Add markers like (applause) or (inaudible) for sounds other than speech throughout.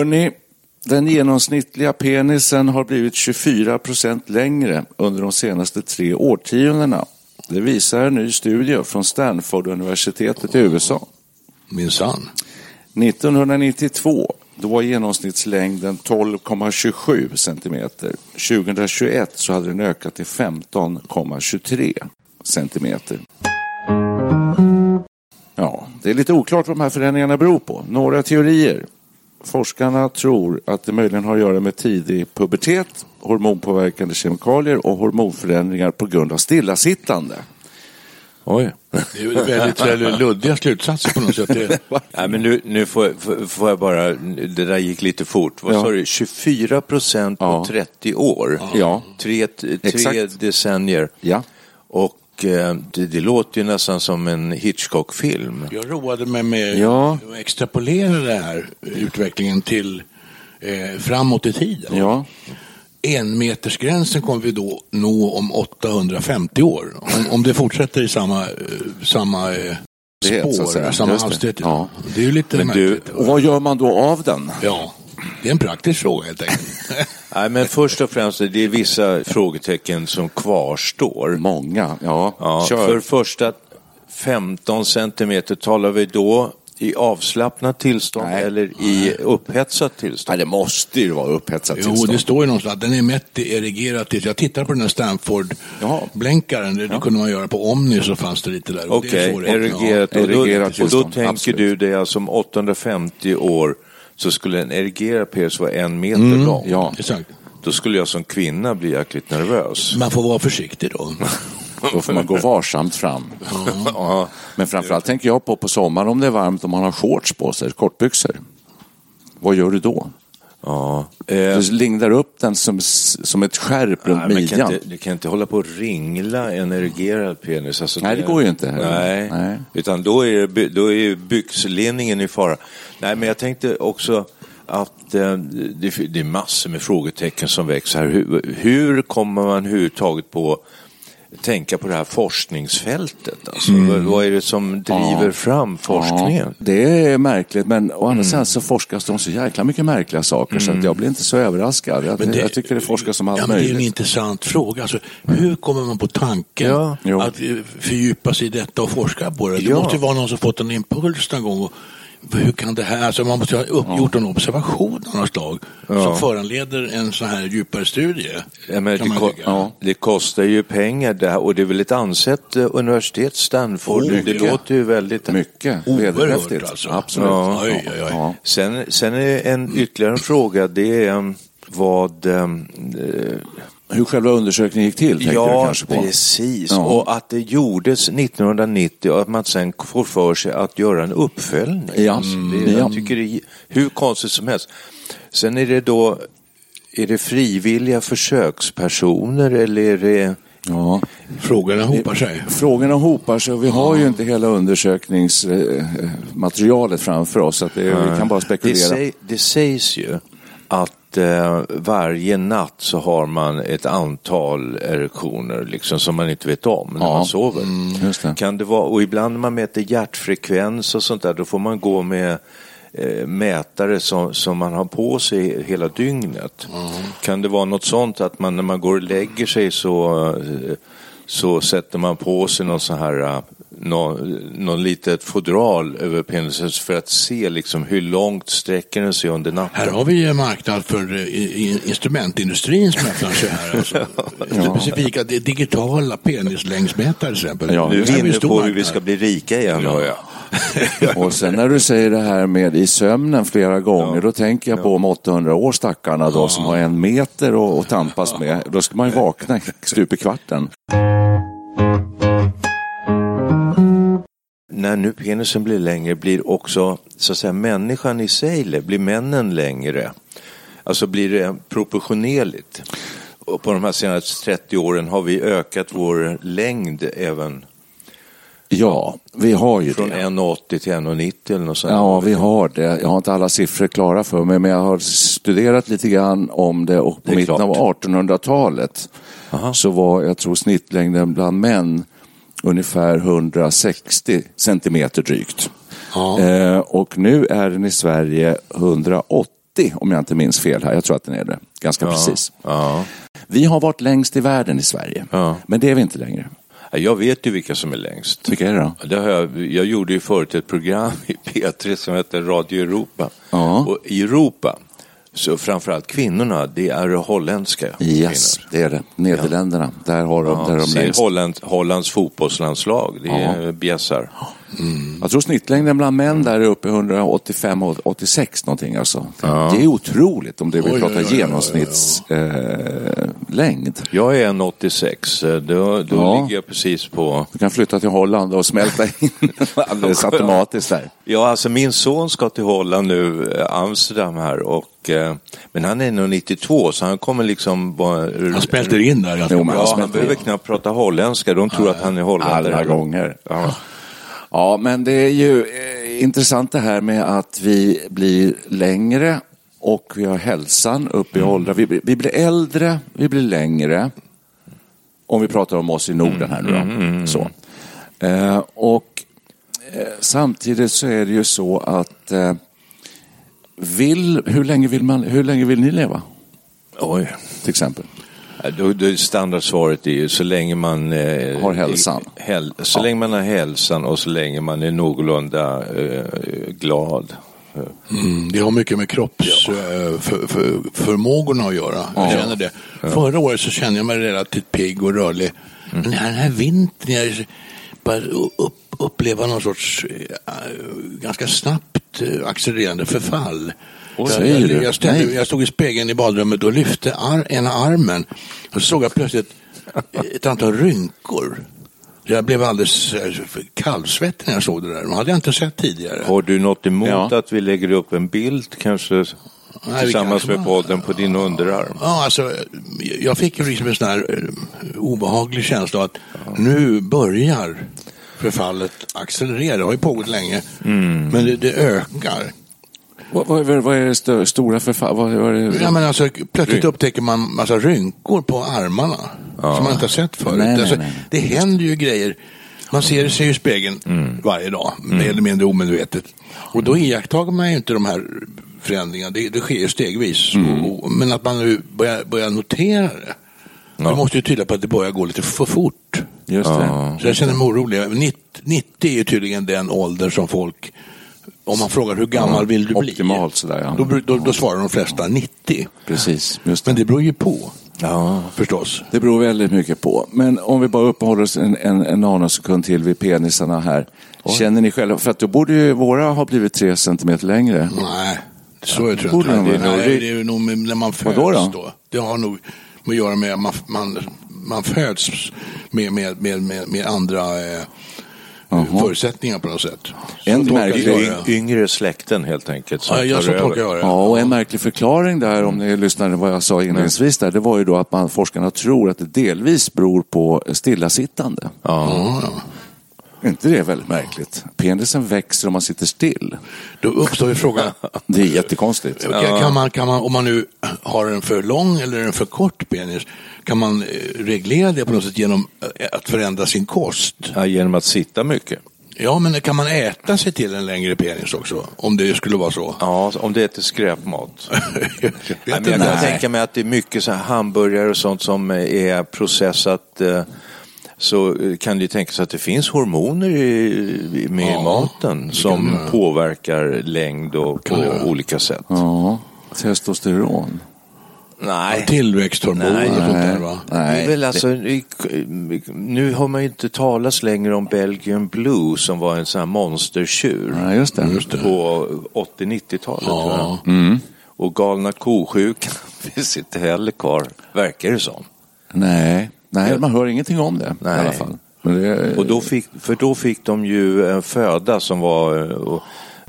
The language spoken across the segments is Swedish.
Hörni, den genomsnittliga penisen har blivit 24 procent längre under de senaste tre årtiondena. Det visar en ny studie från Stanford-universitetet i USA. Minsann. 1992 då var genomsnittslängden 12,27 centimeter. 2021 så hade den ökat till 15,23 centimeter. Ja, det är lite oklart vad de här förändringarna beror på. Några teorier. Forskarna tror att det möjligen har att göra med tidig pubertet, hormonpåverkande kemikalier och hormonförändringar på grund av stillasittande. Oj. Det är väldigt, väldigt luddiga slutsatser på något sätt. Det... (laughs) Nej, men nu, nu får, jag, får jag bara, det där gick lite fort. Vad Ja. sa du, 24 procent på Ja. 30 år? Ja. Tre, tre Exakt. decennier. Ja. Och det, det låter ju nästan som en Hitchcock-film. Jag roade mig med Ja. att extrapolera den här utvecklingen till eh, framåt i tiden. Ja. Enmetersgränsen kommer vi då nå om 850 år. Om, om det fortsätter i samma, eh, samma eh, Det, spår, säga. samma det. hastighet. Ja. Det är ju lite Men du- märkligt. Och vad gör man då av den? Ja, det är en praktisk fråga helt enkelt. (laughs) Nej, men först och främst, det är vissa frågetecken som kvarstår. Många, ja. Ja, Kör. för första 15 centimeter talar vi då i avslappnat tillstånd Nej. eller i upphetsat Nej, tillstånd? det måste ju vara upphetsat Jo, tillstånd. det står ju någonstans att den är mätt i erigerat tillstånd. Jag tittar på den här. Stanford-blänkaren. Det, det kunde man göra på Omni så fanns det lite där. Okej, svårigheter. erigerat. Ja, och då, erigerat och då tänker absolut. du dig alltså om 850 år så skulle en erigerad penis vara en meter Mm. lång. Ja, Exakt. Då skulle jag som kvinna bli jäkligt nervös. Man får vara försiktig då. då får man gå varsamt fram. Ja. Men framförallt tänker jag på på sommaren om det är varmt om man har shorts på sig, kortbyxor. Vad gör du då? Ja. Eh, Du lindar upp den som, som ett skärp runt Nej, men kan midjan. inte, du kan inte hålla på och ringla en erigerad penis. Alltså Nej, det går ju inte. Nej, Nej. utan då är, det då är byxlinningen i fara. Nej, men jag tänkte också att eh, det, det är massor med frågetecken som växer här. Hur, hur kommer man överhuvudtaget på tänka på det här forskningsfältet? Alltså, vad, vad är det som driver Mm. Ja. fram forskningen? Ja, det är märkligt, men å andra sidan så forskas det om så jäkla mycket märkliga saker så att jag blir inte så överraskad. Jag, det- jag tycker det forskas om allt ja, men Det är en möjligt. intressant fråga. Alltså, hur kommer man på tanken att eh, fördjupa sig i detta och forska på det? Det måste ju vara någon som fått en impuls någon gång. Och, hur kan det här, alltså man måste ha upp, gjort en observation av något slag som föranleder en sån här djupare studie. Ja, men det, ko- ja, det kostar ju pengar det här, och det är väl ett ansett eh, universitet, Stanford. Oh, det låter ju väldigt... Mycket Oerhört alltså. Absolut. Ja. Oj, oj, oj. Ja. Sen, sen är en ytterligare en fråga, det är um, vad... um, eh, Hur själva undersökningen gick till ja, kanske på. precis. Ja. Och att det gjordes 1990 och att man sen får för sig att göra en uppföljning. Ja. Det, Ja. jag tycker det är hur konstigt som helst. Sen är det då, är det frivilliga försökspersoner eller är det... Ja. Frågorna hopar sig. Frågorna hopar sig och vi har ju inte hela undersökningsmaterialet framför oss. Så att det, vi kan bara Det, spekulera. säg, det sägs ju att eh, varje natt så har man ett antal erektioner liksom, som man inte vet om när Ja. man sover. Just det. Kan det vara, och ibland när man mäter hjärtfrekvens och sånt där, då får man gå med eh, mätare som, som man har på sig hela dygnet. Kan det vara något sånt att man när man går och lägger sig så, eh, så sätter man på sig någon sån här uh, någon, någon litet fodral över penisen för att se liksom hur långt sträcker den sig under natten. Här har vi en marknad för uh, instrumentindustrin som öppnar sig här. (laughs) Alltså, ja. Specifika digitala penislängdsmätare till exempel. Ja, nu är vi inne på hur vi ska bli rika igen. Ja. Ja. (laughs) och sen när du säger det här med i sömnen flera gånger, ja. då tänker jag på om 800 år stackarna då som har en meter att tampas med. Då ska man ju vakna stup i kvarten. När nu penisen blir längre blir också så att säga människan i sig, blir männen längre. Alltså blir det proportionerligt. Och på de här senaste 30 åren har vi ökat vår längd även Ja, vi har ju Från det. Från 1,80 till 1,90 eller något sånt? Ja, vi har det. Jag har inte alla siffror klara för mig, men jag har studerat lite grann om det och på mitten av 1800-talet så var, jag tror, snittlängden bland män ungefär 160 centimeter drygt. Ja. Eh, och nu är den i Sverige 180 om jag inte minns fel här. Jag tror att den är det, ganska ja. precis. Ja. Vi har varit längst i världen i Sverige, men det är vi inte längre. Jag vet ju vilka som är längst. Vilka är det då? Det har jag, jag gjorde ju förut ett program i P3 som heter Radio Europa. Och i Europa så framförallt kvinnorna, det är holländska Yes, kvinnor. det är det. Nederländerna, ja. där har de, ja, där de längst. Holland, Hollands fotbollslandslag, det är ja. bjässar. Mm. Jag tror snittlängden bland män där är uppe i 185-86 någonting. Alltså. Ja. Det är otroligt om det vi pratar genomsnittslängd. Eh, jag är 1,86. Eh, då, då ja. ligger jag precis på... Du kan flytta till Holland och smälta in (laughs) alldeles automatiskt där. Ja, alltså min son ska till Holland nu, eh, Amsterdam här. Och, eh, men han är nog 92 så han kommer liksom bara... Han smälter in där. Jo, ja, han, han behöver knappt prata holländska. De tror att han är holländare. Alla gånger. Ja. Ja, men det är ju eh, intressant det här med att vi blir längre och vi har hälsan upp i mm. åldrar. Vi, vi, blir äldre, vi blir längre. Om vi pratar om oss i Norden här nu då. Mm, mm, mm. så. Eh, och eh, samtidigt så är det ju så att eh, vill, hur, länge vill man, hur länge vill ni leva? Oj. Till exempel. Då, då standardsvaret är ju så länge man eh, har hälsan. Häl, så ja. länge man har hälsan och så länge man är någorlunda eh, glad. Mm, det har mycket med kroppsförmågorna för, för, att göra. Jag känner det. Ja. Förra året så kände jag mig relativt pigg och rörlig. Mm. Men den här, den här vintern, jag bara upp, uppleva någon sorts äh, ganska snabbt äh, accelererande förfall. Jag, jag, jag, ställde, jag stod i spegeln i badrummet och lyfte ar, ena armen och så såg jag plötsligt ett antal rynkor. Jag blev alldeles eh, kallsvettig när jag såg det där. De hade jag inte sett tidigare. Har du något emot ja. att vi lägger upp en bild kanske Nej, tillsammans med podden på din underarm? Ja, alltså, jag fick liksom en sån här eh, obehaglig känsla att nu börjar förfallet accelerera. Det har ju pågått länge, mm. men det, det ökar. Vad, vad, vad, är det stora förfall? Vad, vad är det? Ja, men alltså, plötsligt upptäcker man massa rynkor på armarna ja. som man inte har sett förut. Nej, alltså, nej, nej. Det händer ju grejer. Man ser sig i spegeln mm. varje dag, mer mm. eller mindre omedvetet. Och då iakttar man ju inte de här förändringarna. Det, det sker stegvis. Mm. Och, men att man nu börjar, börjar notera det. Ja. Det måste ju tyda på att det börjar gå lite för fort. Just det. Ja. Så jag känner mig orolig. 90 är ju tydligen den ålder som folk om man frågar hur gammal vill du bli? Optimalt sådär ja. Då, då, då svarar de flesta 90. Precis, just det. Men det beror ju på. Ja, förstås. Det beror väldigt mycket på. Men om vi bara uppehåller oss en, en, en nanosekund till vid penisarna här. Oj. Känner ni själva, för att då borde ju våra ha blivit tre centimeter längre. Nej, så jag tror jag inte. Det, är nog, det är nog när man föds då, då? då. Det har nog att göra med att man, man, man föds med, med, med, med, med andra eh, Aha. förutsättningar på något sätt. En märklig, yngre släkten helt enkelt. Ja, jag så tolkar jag det. Ja, och en märklig förklaring där, om ni lyssnade vad jag sa inledningsvis där, det var ju då att man, forskarna tror att det delvis beror på stillasittande. Ja. ja. Är inte det väldigt märkligt? Penisen växer om man sitter still. Då uppstår ju frågan. (laughs) det är jättekonstigt. Kan man, kan man, om man nu har en för lång eller en för kort penis, kan man eh, reglera det på något sätt genom eh, att förändra sin kost? Ja, genom att sitta mycket. Ja, men kan man äta sig till en längre penis också? Om det skulle vara så? Ja, om det är skräpmat. (laughs) jag, jag kan tänka mig att det är mycket så hamburgare och sånt som är processat eh, så eh, kan det tänkas att det finns hormoner i, med Ja, maten som påverkar längd och på olika sätt. Ja, testosteron. Nej, Tillväxthormoner Nej. och sånt där va? det är väl alltså, nu har man ju inte talas längre om Belgian Blue som var en sån här monstertjur Ja, just det. på 80-90-talet. Ja. tror jag. Och galna ko-sjukan (laughs) finns inte heller kvar, verkar det som. Nej, nej man hör ingenting om det Nej. i alla fall. Men det, Och då fick, för då fick de ju en föda som var och-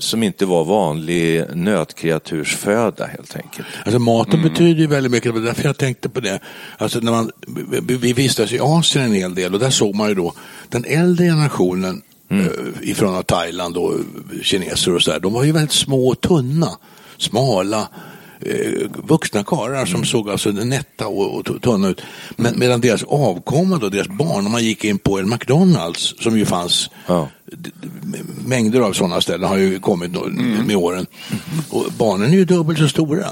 som inte var vanlig nötkreatursföda helt enkelt. Alltså maten betyder ju väldigt mycket, det var därför jag tänkte på det. Alltså när man, vi, vi vistas i Asien en hel del och där såg man ju då den äldre generationen eh, ifrån Thailand och kineser och så där, de var ju väldigt små och tunna, smala, vuxna karlar som såg alltså nätta och, och tunna ut. Men, medan deras avkomma då, deras barn, om man gick in på en McDonalds som ju fanns Ja. mängder av sådana ställen har ju kommit då, med åren. Och barnen är ju dubbelt så stora.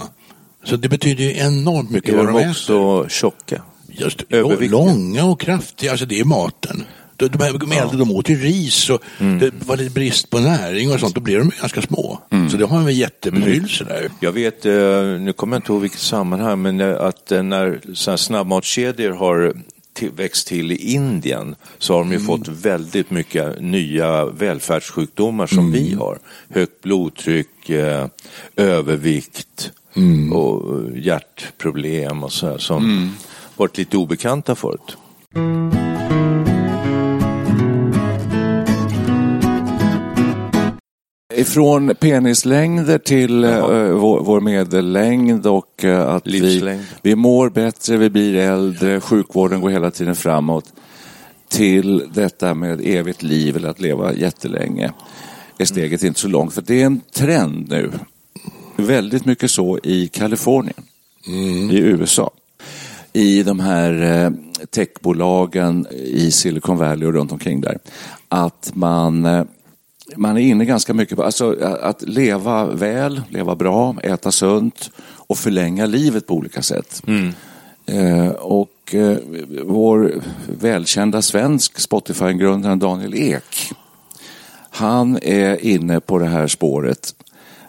Så det betyder ju enormt mycket Är vad de de äter. också tjocka? Just, långa och kraftiga, alltså det är maten. De, här- de äldre de åt ju ris och det var lite brist på näring och sånt, då blir de ganska små. Så det har en jättebetydelse där. Jag vet, eh, nu kommer jag inte ihåg vilket sammanhang, men eh, att eh, när snabbmatskedjor har växt till i Indien så har de ju fått väldigt mycket nya välfärdssjukdomar som vi har. Högt blodtryck, övervikt och eh, hjärtproblem och så här, som varit lite obekanta förut. Ifrån penislängder till eh, vår, vår medellängd och eh, att vi, Livslängd. vi mår bättre, vi blir äldre, sjukvården går hela tiden framåt. Till detta med evigt liv eller att leva jättelänge är steget inte så långt. För det är en trend nu. Väldigt mycket så i Kalifornien, i USA. I de här eh, techbolagen i Silicon Valley och runt omkring där. Att man man är inne ganska mycket på alltså, att leva väl, leva bra, äta sunt och förlänga livet på olika sätt. Eh, och eh, vår välkända svensk Spotify-grundare Daniel Ek, han är inne på det här spåret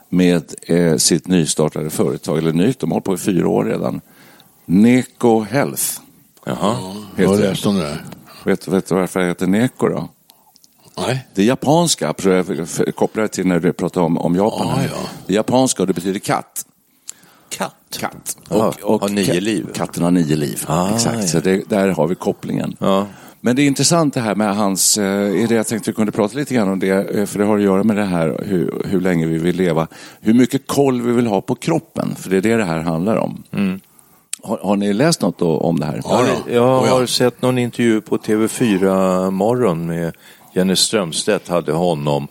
med eh, sitt nystartade företag, eller nytt, de har hållit på i fyra år redan. Neko Health. Jaha. Jag har läst om det där. Vet, vet du varför det heter Neko då? Nej. Det japanska, det till när du pratar om, om Japan. Ja, här. ja. Det japanska och det betyder katt. Katt? Katt. Ja, har nio liv. Katten har nio liv. Ah, Exakt, ja. så det, där har vi kopplingen. Ja. Men det är intressant det här med hans, eh, är det jag tänkte vi kunde prata lite grann om det, eh, för det har att göra med det här hur, hur länge vi vill leva, hur mycket koll vi vill ha på kroppen, för det är det det här handlar om. Har, har ni läst något då, om det här? Ja. Jag Och har sett någon intervju på TV4 Morgon med Jenny Strömstedt hade honom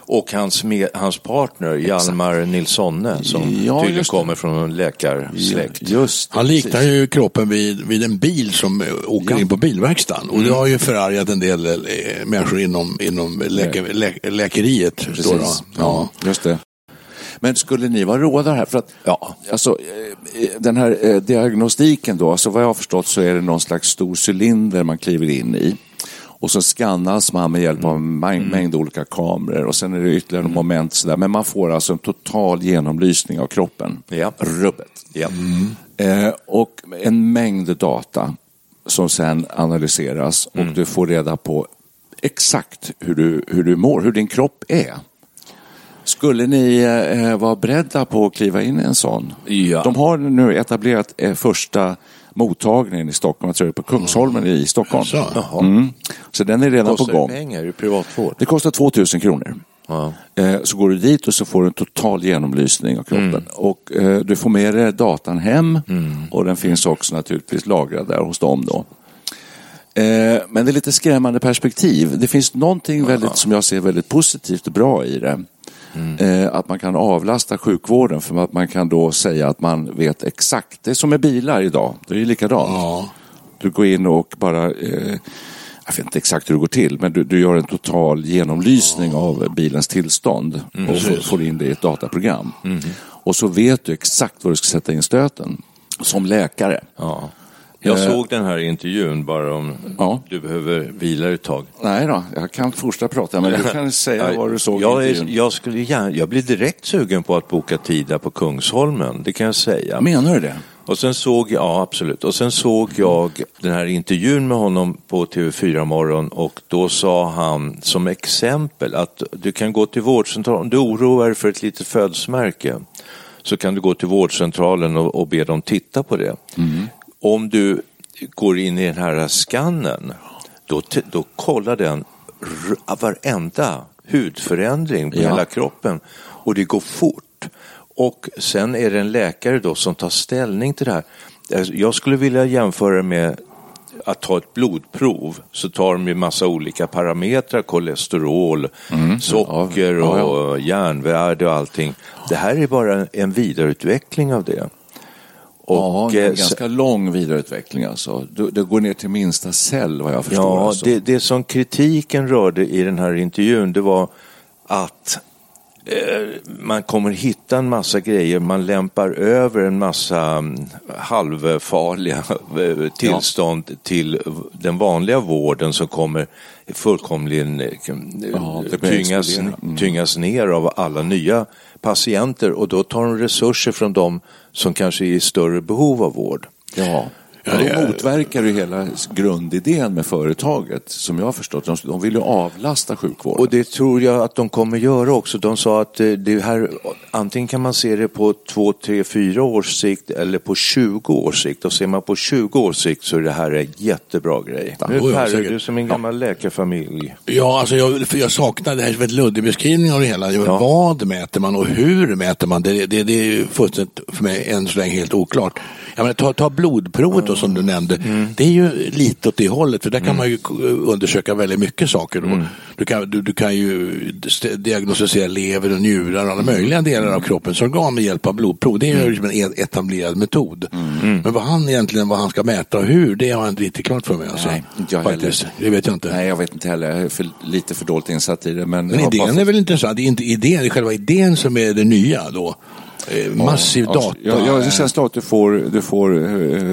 och hans, med, hans partner Hjalmar Nilssonne som Ja, tydligen kommer från en läkarsläkt. Just det, Han liknar ju kroppen vid, vid en bil som eh, åker Ja. in på bilverkstaden. Och det har ju förargat en del eh, människor inom, inom läke, lä, läkeriet. Precis. Ja. Ja, just det. Men skulle ni vara rådare här? För att, ja, alltså, eh, den här eh, diagnostiken då, alltså vad jag har förstått så är det någon slags stor cylinder man kliver in i. Och så skannas man med hjälp av en mäng- mängd olika kameror och sen är det ytterligare mm. moment sådär. Men man får alltså en total genomlysning av kroppen. Ja. Rubbet. Ja. Eh, och en mängd data som sen analyseras och du får reda på exakt hur du, hur du mår, hur din kropp är. Skulle ni eh, vara beredda på att kliva in i en sån? Ja. De har nu etablerat eh, första mottagningen i Stockholm, jag tror det är på Kungsholmen i Stockholm. Så. Mm. Så den är redan på det gång. pengar i privatvård? Det kostar 2000 kronor. Ja. Eh, Så går du dit och så får du en total genomlysning av kroppen. Mm. Och eh, du får med dig datan hem och den finns också naturligtvis lagrad där hos dem då. Eh, Men det är lite skrämmande perspektiv. Det finns någonting väldigt, som jag ser väldigt positivt och bra i det. Mm. Eh, Att man kan avlasta sjukvården för att man kan då säga att man vet exakt. Det är som med bilar idag. Det är ju likadant. Ja. Du går in och bara, eh, jag vet inte exakt hur det går till, men du, du gör en total genomlysning av bilens tillstånd och får, får in det i ett dataprogram. Och så vet du exakt var du ska sätta in stöten som läkare. Ja. Jag Eh, såg den här intervjun bara om Ja. du behöver vila ett tag. Nej då, jag kan fortsätta prata, men du kan säga vad du såg jag, är, jag, skulle gärna, jag blir direkt sugen på att boka tid där på Kungsholmen, det kan jag säga. Menar du det? Och sen såg jag, ja absolut, och sen såg jag den här intervjun med honom på TV4 morgon och då sa han som exempel att du kan gå till vårdcentralen, om du oroar dig för ett litet födelsemärke så kan du gå till vårdcentralen och, och be dem titta på det. Om du går in i den här skannen då, då kollar den varenda hudförändring på Ja. hela kroppen och det går fort. Och sen är det en läkare då som tar ställning till det här. Alltså, Jag skulle vilja jämföra med att ta ett blodprov så tar de ju massa olika parametrar, kolesterol, socker Mm. Ja, ja. och järnvärde och allting. Det här är bara en vidareutveckling av det. Ja, Och, det är en eh, ganska lång vidareutveckling alltså. Du- Det går ner till minsta cell vad jag förstår. Ja, alltså. det, det som kritiken rörde i den här intervjun det var att eh, man kommer hitta en massa grejer, man lämpar över en massa mm, halvfarliga (laughs) eh, tillstånd till den vanliga vården som kommer fullkomligen eh, Ja, tyngas. Mm. tyngas ner av alla nya patienter och då tar de resurser från de som kanske är i större behov av vård. Ja. Ja, Ja, det de är- motverkar ju hela grundidén med företaget, som jag har förstått. De, de vill ju avlasta sjukvården. Och det tror jag att de kommer göra också. De sa att eh, det här, antingen kan man se det på två, tre, fyra års sikt eller på 20 års sikt. Och ser man på 20 års sikt så är det här en jättebra grej. Ja, Nu ja, Per, du som en gammal läkarfamilj. Ja, alltså jag, för jag saknar det här som ett luddig beskrivning av det hela. Ja. Vad mäter man och hur mäter man? Det, det, det är fullständigt för mig än så länge helt oklart. Jag menar, ta, ta blodprovet då, som du nämnde. Mm. Det är ju lite åt det hållet för där kan man ju undersöka väldigt mycket saker. Mm. Du, kan, du, du kan ju st- diagnostisera lever och njurar och alla möjliga delar av kroppens organ med hjälp av blodprov. Det är Mm. ju liksom en e- etablerad metod. Men vad han egentligen vad han ska mäta och hur, det har jag inte riktigt klart för mig. Alltså. Nej, jag heller. Det vet jag inte. Nej, jag vet inte heller. Jag är för, lite för dåligt insatt i det. Men, Men bara idén fått- är väl intressant? Det är inte idén, det är själva idén som är det nya då. Eh, Massiv Ja, data. Ja, ja, det känns då att du får, du får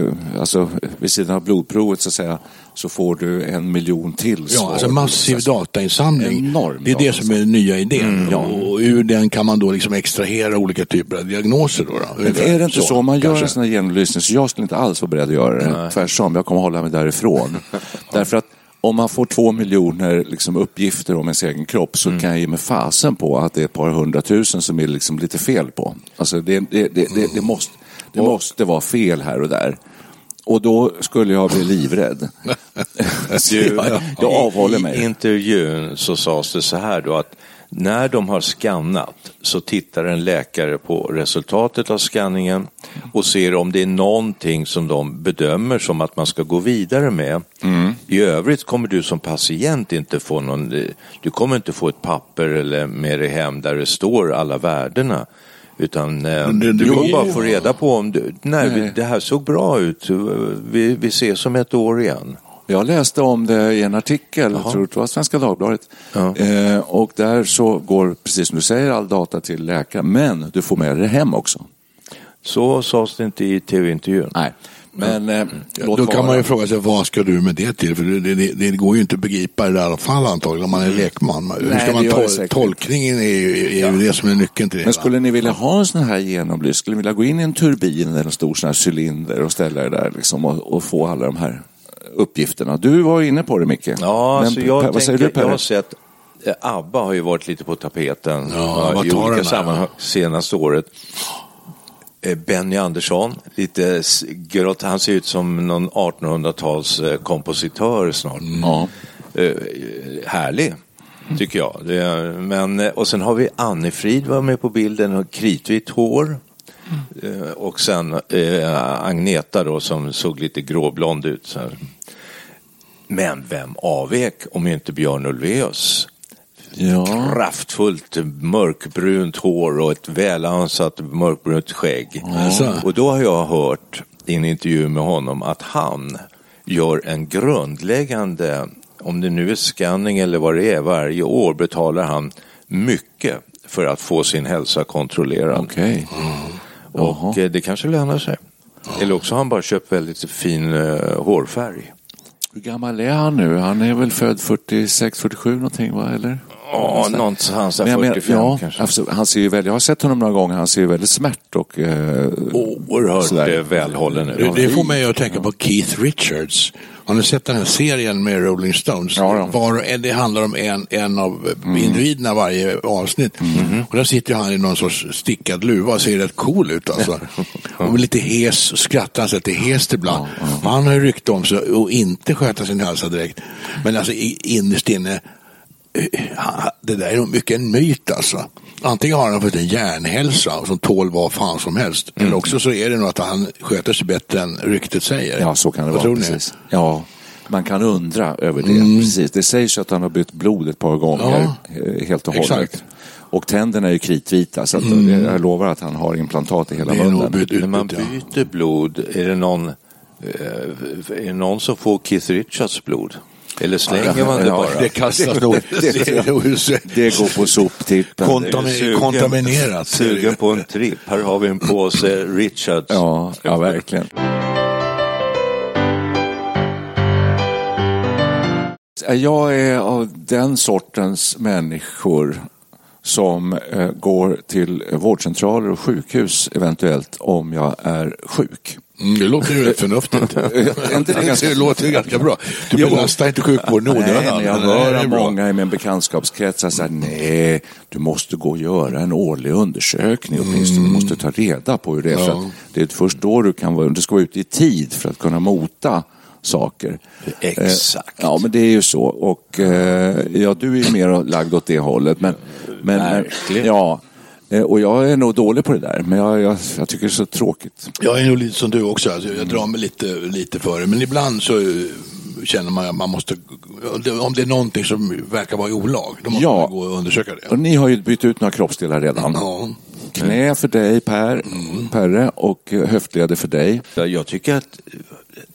eh, alltså vid sidan av blodprovet så att säga, så får du en miljon till Ja, svar. alltså massiv Alltså, datainsamling. Enorm det är det som är den nya idén. Mm, ja. Och ur den kan man då liksom extrahera olika typer av diagnoser. Då, då. Men är det inte så, om man gör en sån här genomlysning, så jag skulle inte alls vara beredd att göra det. Tvärtom, jag kommer hålla mig därifrån. (laughs) Därför att om man får två miljoner liksom, uppgifter om ens egen kropp så kan jag ge mig fasen på att det är ett par hundratusen som är liksom lite fel på. Alltså det, det, det, det, måste, måste vara fel här och där. Och då skulle jag bli livrädd. Så jag, jag avhåller I mig. intervjun så sades det så här då att när de har skannat så tittar en läkare på resultatet av skanningen och ser om det är någonting som de bedömer som att man ska gå vidare med. I övrigt kommer du som patient inte få någon, du kommer inte få ett papper eller med dig hem där det står alla värdena. Utan eh, det- du kommer bara få reda på om du, nej, Nej. det här såg bra ut, vi, vi ses om ett år igen. Jag läste om det i en artikel, jag tror det var Svenska Dagbladet. Ja. Eh, och där så går, precis som du säger, all data till läkaren. Men du får med dig hem också. Så sades det inte i tv-intervjun. Nej. Men eh, Då kan vara. man ju fråga sig, vad ska du med det till? För det, det, det går ju inte att begripa i det här fallet antagligen, om man är lekman. Hur Nej, ska det man det tol- tolkningen är ju, är ju det som är nyckeln till det Men skulle ni vilja ha en sån här genomlysning? Skulle ni vilja gå in i en turbin eller en stor sån här cylinder och ställa er där liksom och, och få alla de här uppgifterna? Du var inne på det Micke. Ja, Men, alltså jag, Per, vad säger tänker, du jag har Per? sett eh, ABBA har ju varit lite på tapeten Ja, eh, i olika sammanhang senaste året. Eh, Benny Andersson, lite grått, han ser ut som någon 1800-tals eh, kompositör snart. Ja. Eh, härlig, tycker jag. Men, och sen har vi Annefrid var med på bilden, har kritvitt hår. Eh, och sen eh, Agneta då som såg lite gråblond ut. Så här. Men vem avvek om inte Björn Ulvaeus? Ja. Kraftfullt mörkbrunt hår och ett välansat mörkbrunt skägg. Alltså. Och då har jag hört i en intervju med honom att han gör en grundläggande, om det nu är scanning eller vad det är, varje år betalar han mycket för att få sin hälsa kontrollerad. Okej. Och eh, det kanske lönar sig. Eller också har han bara köpt väldigt fin uh, hårfärg. Hur gammal är han nu? Han är väl född 46, 47 någonting va? Eller? Ja, någonstans där 45 ja, kanske. Alltså, han ser ju väldigt, jag har sett honom några gånger, han ser ju väldigt smärt och... Eh, Oerhört sådär. välhållen ut. Det, det får mig att tänka på Keith Richards. Har ni sett den här serien med Rolling Stones? Ja, ja. Var, det handlar om en, en av mm. individerna varje avsnitt. Mm. Och där sitter han i någon sorts stickad luva och ser rätt cool ut. Alltså. (laughs) och lite hes och skrattar han sig lite hest ibland. Ja, ja. Han har ju rykte om sig att inte sköta sin hälsa direkt. Men alltså innerst inne det där är nog mycket en myt alltså. Antingen har han fått en hjärnhälsa som tål vad fan som helst. Mm. Eller också så är det nog att han sköter sig bättre än ryktet säger. Ja, så kan det vad vara. Precis. Ja, man kan undra över det. Mm. Precis. Det sägs att han har bytt blod ett par gånger ja, eh, helt och hållet. Exakt. Och tänderna är ju kritvita så att mm. jag lovar att han har implantat i hela munnen. När man byter blod, är det någon, eh, är det någon som får Keith Richards blod? Eller slänger man det bara? Det kastas nog. (laughs) det, det, går på soptippen. Kontam kontaminerat. Sugen på en tripp. Här har vi en påse Richards. Ja, ja verkligen. Jag är av den sortens människor som eh, går till vårdcentraler och sjukhus eventuellt om jag är sjuk. Mm, det låter ju rätt förnuftigt. (laughs) det låter ganska bra. Du belastar inte sjukvården onödan. Jag hör många i min bekantskapskrets säga nej, du måste gå och göra en årlig undersökning åtminstone. Mm. Du måste ta reda på hur det är. Ja. För det är först då du kan vara, du ska vara ute i tid för att kunna mota saker. Exakt. Eh, ja, men det är ju så. Och eh, ja, du är ju mer lagd åt det hållet. Men, men, Verkligen. Ja, Eh, och jag är nog dålig på det där, men jag, jag, jag tycker det är så tråkigt. Jag är nog lite som du också, alltså, jag drar mig lite, lite för det. Men ibland så eh, känner man att man måste, om det är någonting som verkar vara i olag, då måste ja. man gå och undersöka det. Och ni har ju bytt ut några kroppsdelar redan. Ja. Knä för dig Per, mm. Perre och höftleder för dig. Jag tycker att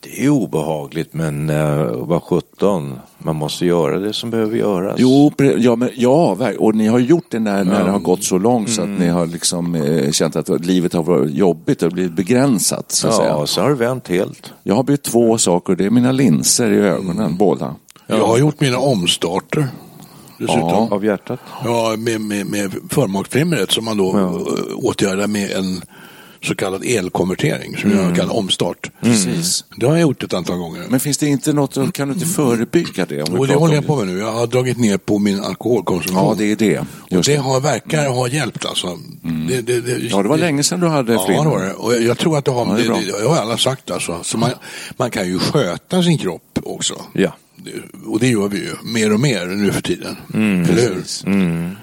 det är obehagligt men uh, vad sjutton, man måste göra det som behöver göras. Jo, ja, men, ja och ni har gjort det när, när det har gått så långt mm. så att ni mm. har liksom, eh, känt att livet har varit jobbigt och blivit begränsat. Så ja, säga. så har det vänt helt. Jag har bytt två saker, det är mina linser i ögonen, mm. båda. Ja. Jag har gjort mina omstarter. Dessutom. Ja, av hjärtat? Ja, med, med, med förmaksflimret som man då ja. åtgärdar med en så kallad elkonvertering som mm. jag kallar omstart. Precis. Det har jag gjort ett antal gånger. Men finns det inte något, kan du inte förebygga det? Om och det håller jag på med nu. Jag har dragit ner på min alkoholkonsumtion. Ja, det är det. Just det, det har, verkar ha hjälpt alltså. Mm. Det, det, det, ja, det var länge sedan du hade ja, Ja, det var det. Och jag, jag tror att det har, ja, det, det, har alla sagt alltså. Så man, man kan ju sköta sin kropp också. Ja. Och det gör vi ju mer och mer nu för tiden. Mm. Eller hur? Mm.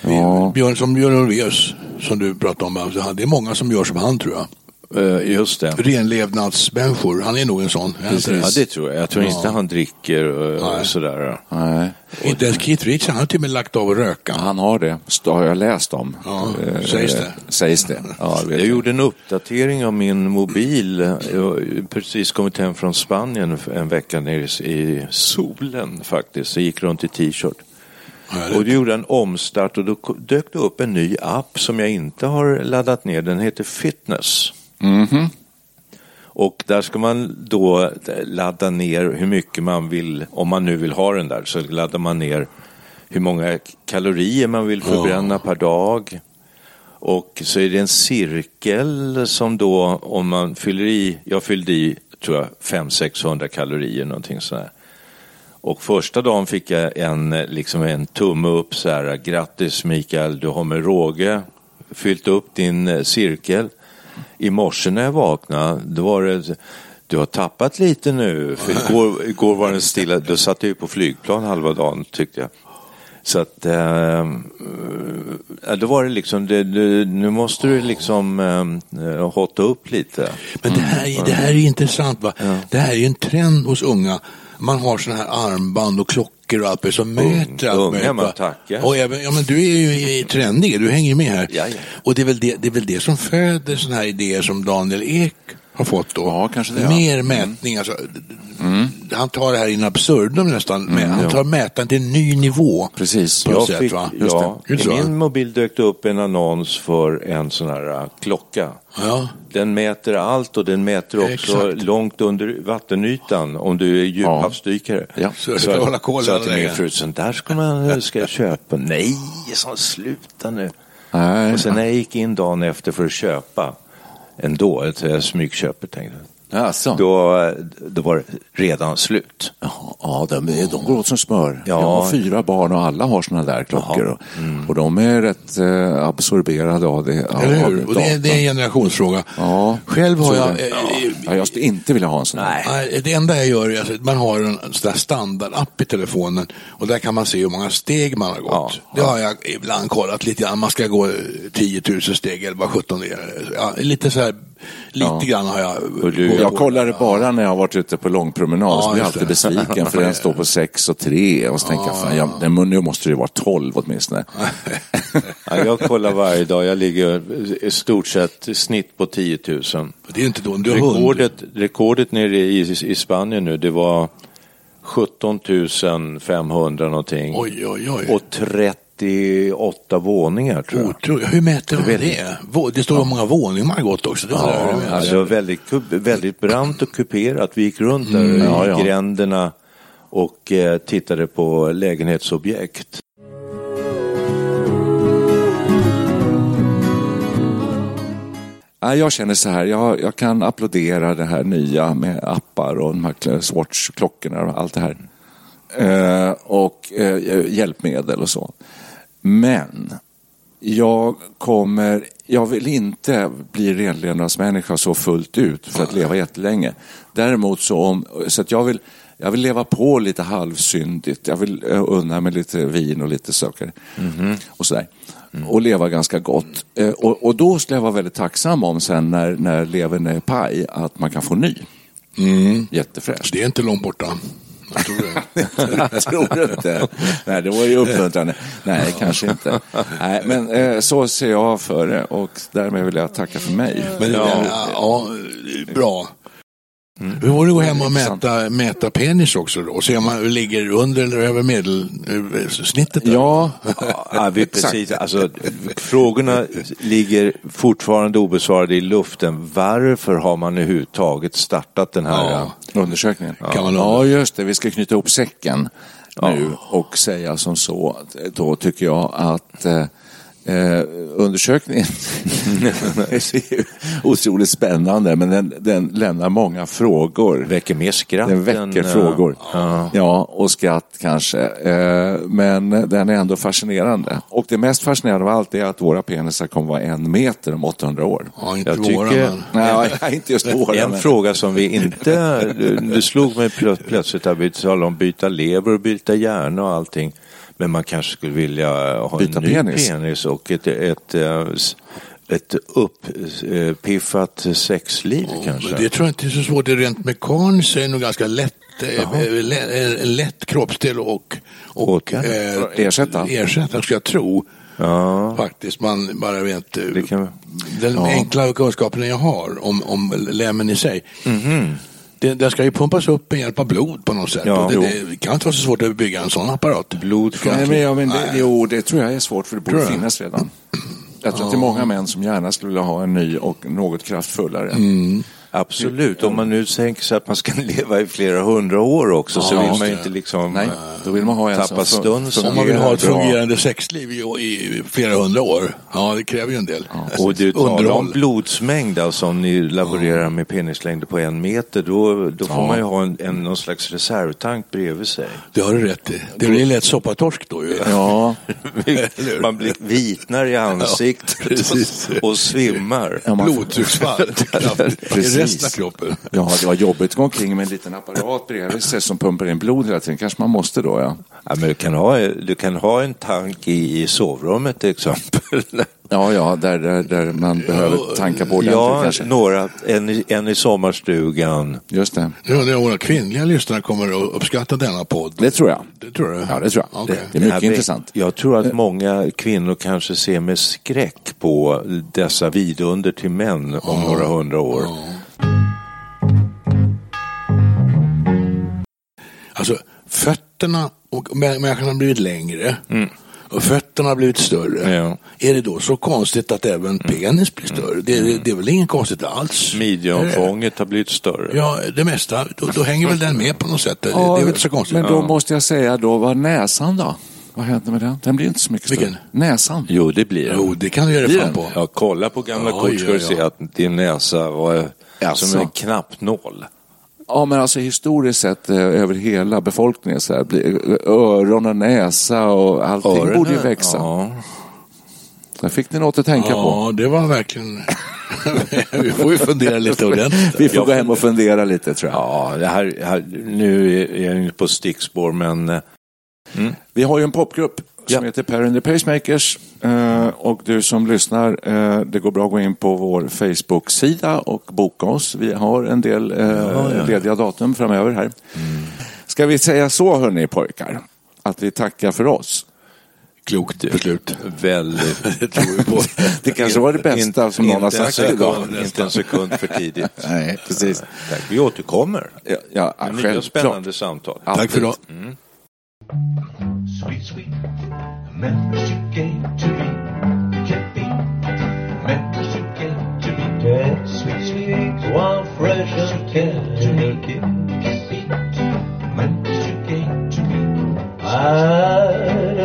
Ja. Björn, som Björn Ulvaeus, som du pratade om, alltså, det är många som gör som han tror jag. Uh, just det. Renlevnadsmänniskor, han är nog en sån. Ja, det tror jag. Jag tror ja. inte han dricker och, och sådär. Nej. Inte ens Keith Richards, han har till och med lagt av att röka. Han har det, har jag läst om. Ja, sägs det. Sägs det. Ja, jag, jag gjorde en uppdatering av min mobil. Jag har precis kommit hem från Spanien en vecka ner i solen faktiskt. Jag gick runt i t-shirt. Och du gjorde en omstart och då dök det upp en ny app som jag inte har laddat ner. Den heter Fitness. Mm -hmm. Och där ska man då ladda ner hur mycket man vill, om man nu vill ha den där, så laddar man ner hur många kalorier man vill förbränna ja. per dag. Och så är det en cirkel som då, om man fyller i, jag fyllde i, tror jag, 500-600 kalorier någonting sådär. Och första dagen fick jag en, liksom en tumme upp så här, grattis Mikael, du har med råge fyllt upp din eh, cirkel. I morse när jag vaknade, då var det, du har tappat lite nu, för igår, (laughs) igår var den stilla, då satt jag ju på flygplan halva dagen tyckte jag. Så att, äh, då var det liksom, det, det, nu måste du liksom äh, hotta upp lite. Men det här, det här är intressant va? Ja. Det här är en trend hos unga man har sådana här armband och klockor och allt som mäter allt Unga man tackar. Och även, ja, men du är ju trendig, du hänger med här. Ja, ja. Och det är, väl det, det är väl det som föder sådana här idéer som Daniel Ek har fått då. Ja, kanske det. Mer ja. mätning, alltså. Mm. han tar det här in absurdum nästan. Mm, han tar mätaren till en ny nivå. Precis. Jag sätt, fick, ja, I min mobil dök det upp en annons för en sån här uh, klocka. Ja. Den mäter allt och den mäter också Exakt. långt under vattenytan om du är djuphavsdykare. Ja. Så, så, hålla koll så till min fru, sånt där ska man ska jag köpa. Nej, så sluta nu. Nej. Och sen när jag gick in dagen efter för att köpa ändå, ett smygköpet tänkte jag. Alltså. Då, då var det redan slut. Ja, de, de går åt som smör. Ja. Jag har fyra barn och alla har sådana där klockor. Och, mm. och de är rätt eh, absorberade av det. Eller hur? Och det, är, det är en generationsfråga. Ja, Själv har jag... Eh, ja. jag skulle inte vilja ha en sån här. Nej. Det enda jag gör är att man har en sån där standardapp i telefonen och där kan man se hur många steg man har gått. Ja. Det har jag ibland kollat lite grann. Man ska gå 10 000 steg eller vad 17 det är. Ja, lite så här Lite ja. grann har jag... Du, jag kollar det bara när jag har varit ute på långpromenad. Ja, så blir jag alltid besviken för den står på 6 och 3. Och så tänker jag, fan, jag, nu måste det vara 12 åtminstone. (laughs) ja, jag kollar varje dag. Jag ligger i stort sett snitt på 10 000. Det är inte då, du rekordet, rekordet nere i, i Spanien nu, det var 17 500 någonting. Oj, oj, oj. Och 30 38 våningar tror jag. Otroligt. Hur mäter de det? Det står hur många våningar man har gått också. Det ja, alltså väldigt, väldigt brant och kuperat. Vi gick runt där mm, ja, ja. i gränderna och eh, tittade på lägenhetsobjekt. Jag känner så här, jag, jag kan applådera det här nya med appar och de här Swatch-klockorna och allt det här. Eh, och eh, hjälpmedel och så. Men jag kommer, jag vill inte bli renlevnadsmänniska så fullt ut för att leva jättelänge. Däremot så om, så att jag vill, jag vill leva på lite halvsyndigt. Jag vill eh, unna mig lite vin och lite socker mm -hmm. och sådär. Mm. Och leva ganska gott. Eh, och, och, då skulle jag vara väldigt tacksam om sen när, när levern är paj att man kan få ny. Mm. Jättefräscht. Det är inte långt borta. (laughs) Jag tror det. jag tror inte. Nej, det var ju uppmuntrande. Nej, kanske inte. Nej, men eh, så ser jag för det och därmed vill jag tacka för mig. Men, ja. ja, bra. Mm. Hur var det att gå hem och mäta, mäta penis också då? Se om man ligger under eller över medelsnittet? Ja, ja vi, precis. Alltså, frågorna ligger fortfarande obesvarade i luften. Varför har man överhuvudtaget startat den här ja. undersökningen? Ja. Kan man ja, just det. Vi ska knyta ihop säcken nu och säga som så. Då tycker jag att eh, Eh, undersökningen (laughs) (laughs) är otroligt spännande men den, den, lämnar många frågor. Väcker mer skratt. Den väcker än, frågor. Uh, ja, och skratt kanske. Eh, men den är ändå fascinerande. Och det mest fascinerande av allt är att våra penisar kommer vara en meter om 800 år. Ja, inte Jag våra tycker, men... Nej, inte just våra. En men... fråga som vi inte... Du slog mig plötsligt att vi talade om byta lever och byta hjärna och allting. Men man kanske skulle vilja ha Byta en ny penis, penis och ett, ett, ett, ett uppiffat sexliv oh, kanske. Det tror jag inte är så svårt. Det rent mekaniskt är det nog ganska lätt en lätt kroppsdel och, och eh, ersätta. ersätta, ska jag tro. Ja. Faktiskt, man bara vet kan... den ja. enkla kunskapen jag har om, om lämmen i sig. Mm -hmm. Det, den ska ju pumpas upp med hjälp av blod på något sätt. Ja, det, det, kan inte vara så svårt att bygga en sån apparat. Blod Nej, men, ja, men det, jo, det tror jag är svårt för det borde finnas redan. Jag tror att det är många män som gärna skulle vilja ha en ny och något kraftfullare. Mm. Absolut, om man nu tänker sig att man ska (laughs) leva i flera hundra år också ja, så vill man ju inte liksom Nej, då vill man ha tappa stund. Om man vill ha ett fungerande sexliv i, i, flera hundra år, ja det kräver ju en del. Ja. Och du talar om blodsmängd, alltså om ni laborerar ja. med penislängder på en meter, då, då får man ju ha en, en, någon slags reservtank bredvid sig. Det har du rätt i. Det blir lätt soppatorsk då ju. Ja. (laughs) man blir vitnar i ansiktet och, och svimmar. Blodtrycksfall. (laughs) resten av kroppen. Ja, det var jobbigt att gå omkring med en liten apparat bredvid sig som pumpar in blod hela tiden. kanske man måste då, ja. ja men du, kan ha, du kan ha en tank i, i sovrummet till exempel. (laughs) Ja, ja, där, där, där man behöver tanka på ordentligt ja, kanske. några, en, en i sommarstugan. Just det. Nu undrar jag våra kvinnliga lyssnare kommer att uppskatta denna podd. Det tror jag. Det tror du? Ja, det tror jag. Okay. Det, det, är mycket intressant. Jag tror att många kvinnor kanske ser med skräck på dessa vidunder till män om ja. några hundra år. Ja. Alltså fötterna och människan har blivit längre. Mm. Och fötterna har blivit större. Ja. Är det då så konstigt att även mm. penis blir större? Det, det, det är väl inget konstigt alls? Midjeomfånget har blivit större. Ja, det mesta. Då, då hänger väl den med på något sätt. Det, ja, det är väl inte så konstigt. Men då måste jag säga då, vad näsan då? Vad händer med den? Den blir inte så mycket Vilken? större. Näsan. Jo, det blir den. Jo, det kan du göra fan på. Ja, kolla på gamla ja, kort ska du se att din näsa var alltså. som en knappnål. Ja, men alltså historiskt sett eh, över hela befolkningen så här, öron och näsa och allting Öronen, borde ju växa. Ja. Där fick ni något att tänka ja, på. Ja, det var verkligen... (laughs) vi får ju fundera lite (laughs) ordentligt. Vi får gå hem och fundera lite tror jag. Ja, det här, här nu är jag inne på stickspår, men... Eh, mm. Vi har ju en popgrupp som heter Per and the Pacemakers. Uh, och du som lyssnar, uh, det går bra att gå in på vår Facebook-sida och boka oss. Vi har en del ja, ja. lediga datum framöver här. Mm. Ska vi säga så hörni pojkar? Att vi tackar för oss. Klokt beslut. Väldigt. (laughs) det tror vi på. det kanske var det bästa in, som någon har sagt idag. Inte en sekund för tidigt. (laughs) Nej, precis. Tack. Vi återkommer. Ja, ja, med nya spännande samtal. Tack för idag. Mm. Sweet, sweet memories you gave to me can't be memories you gave to me can't sweet, sweet, one fresh and tender kiss can't beat memories you gave to me. I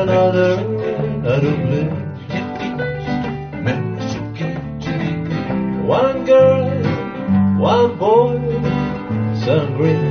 another, another can't beat memories you gave to me. One girl, one boy, some grief,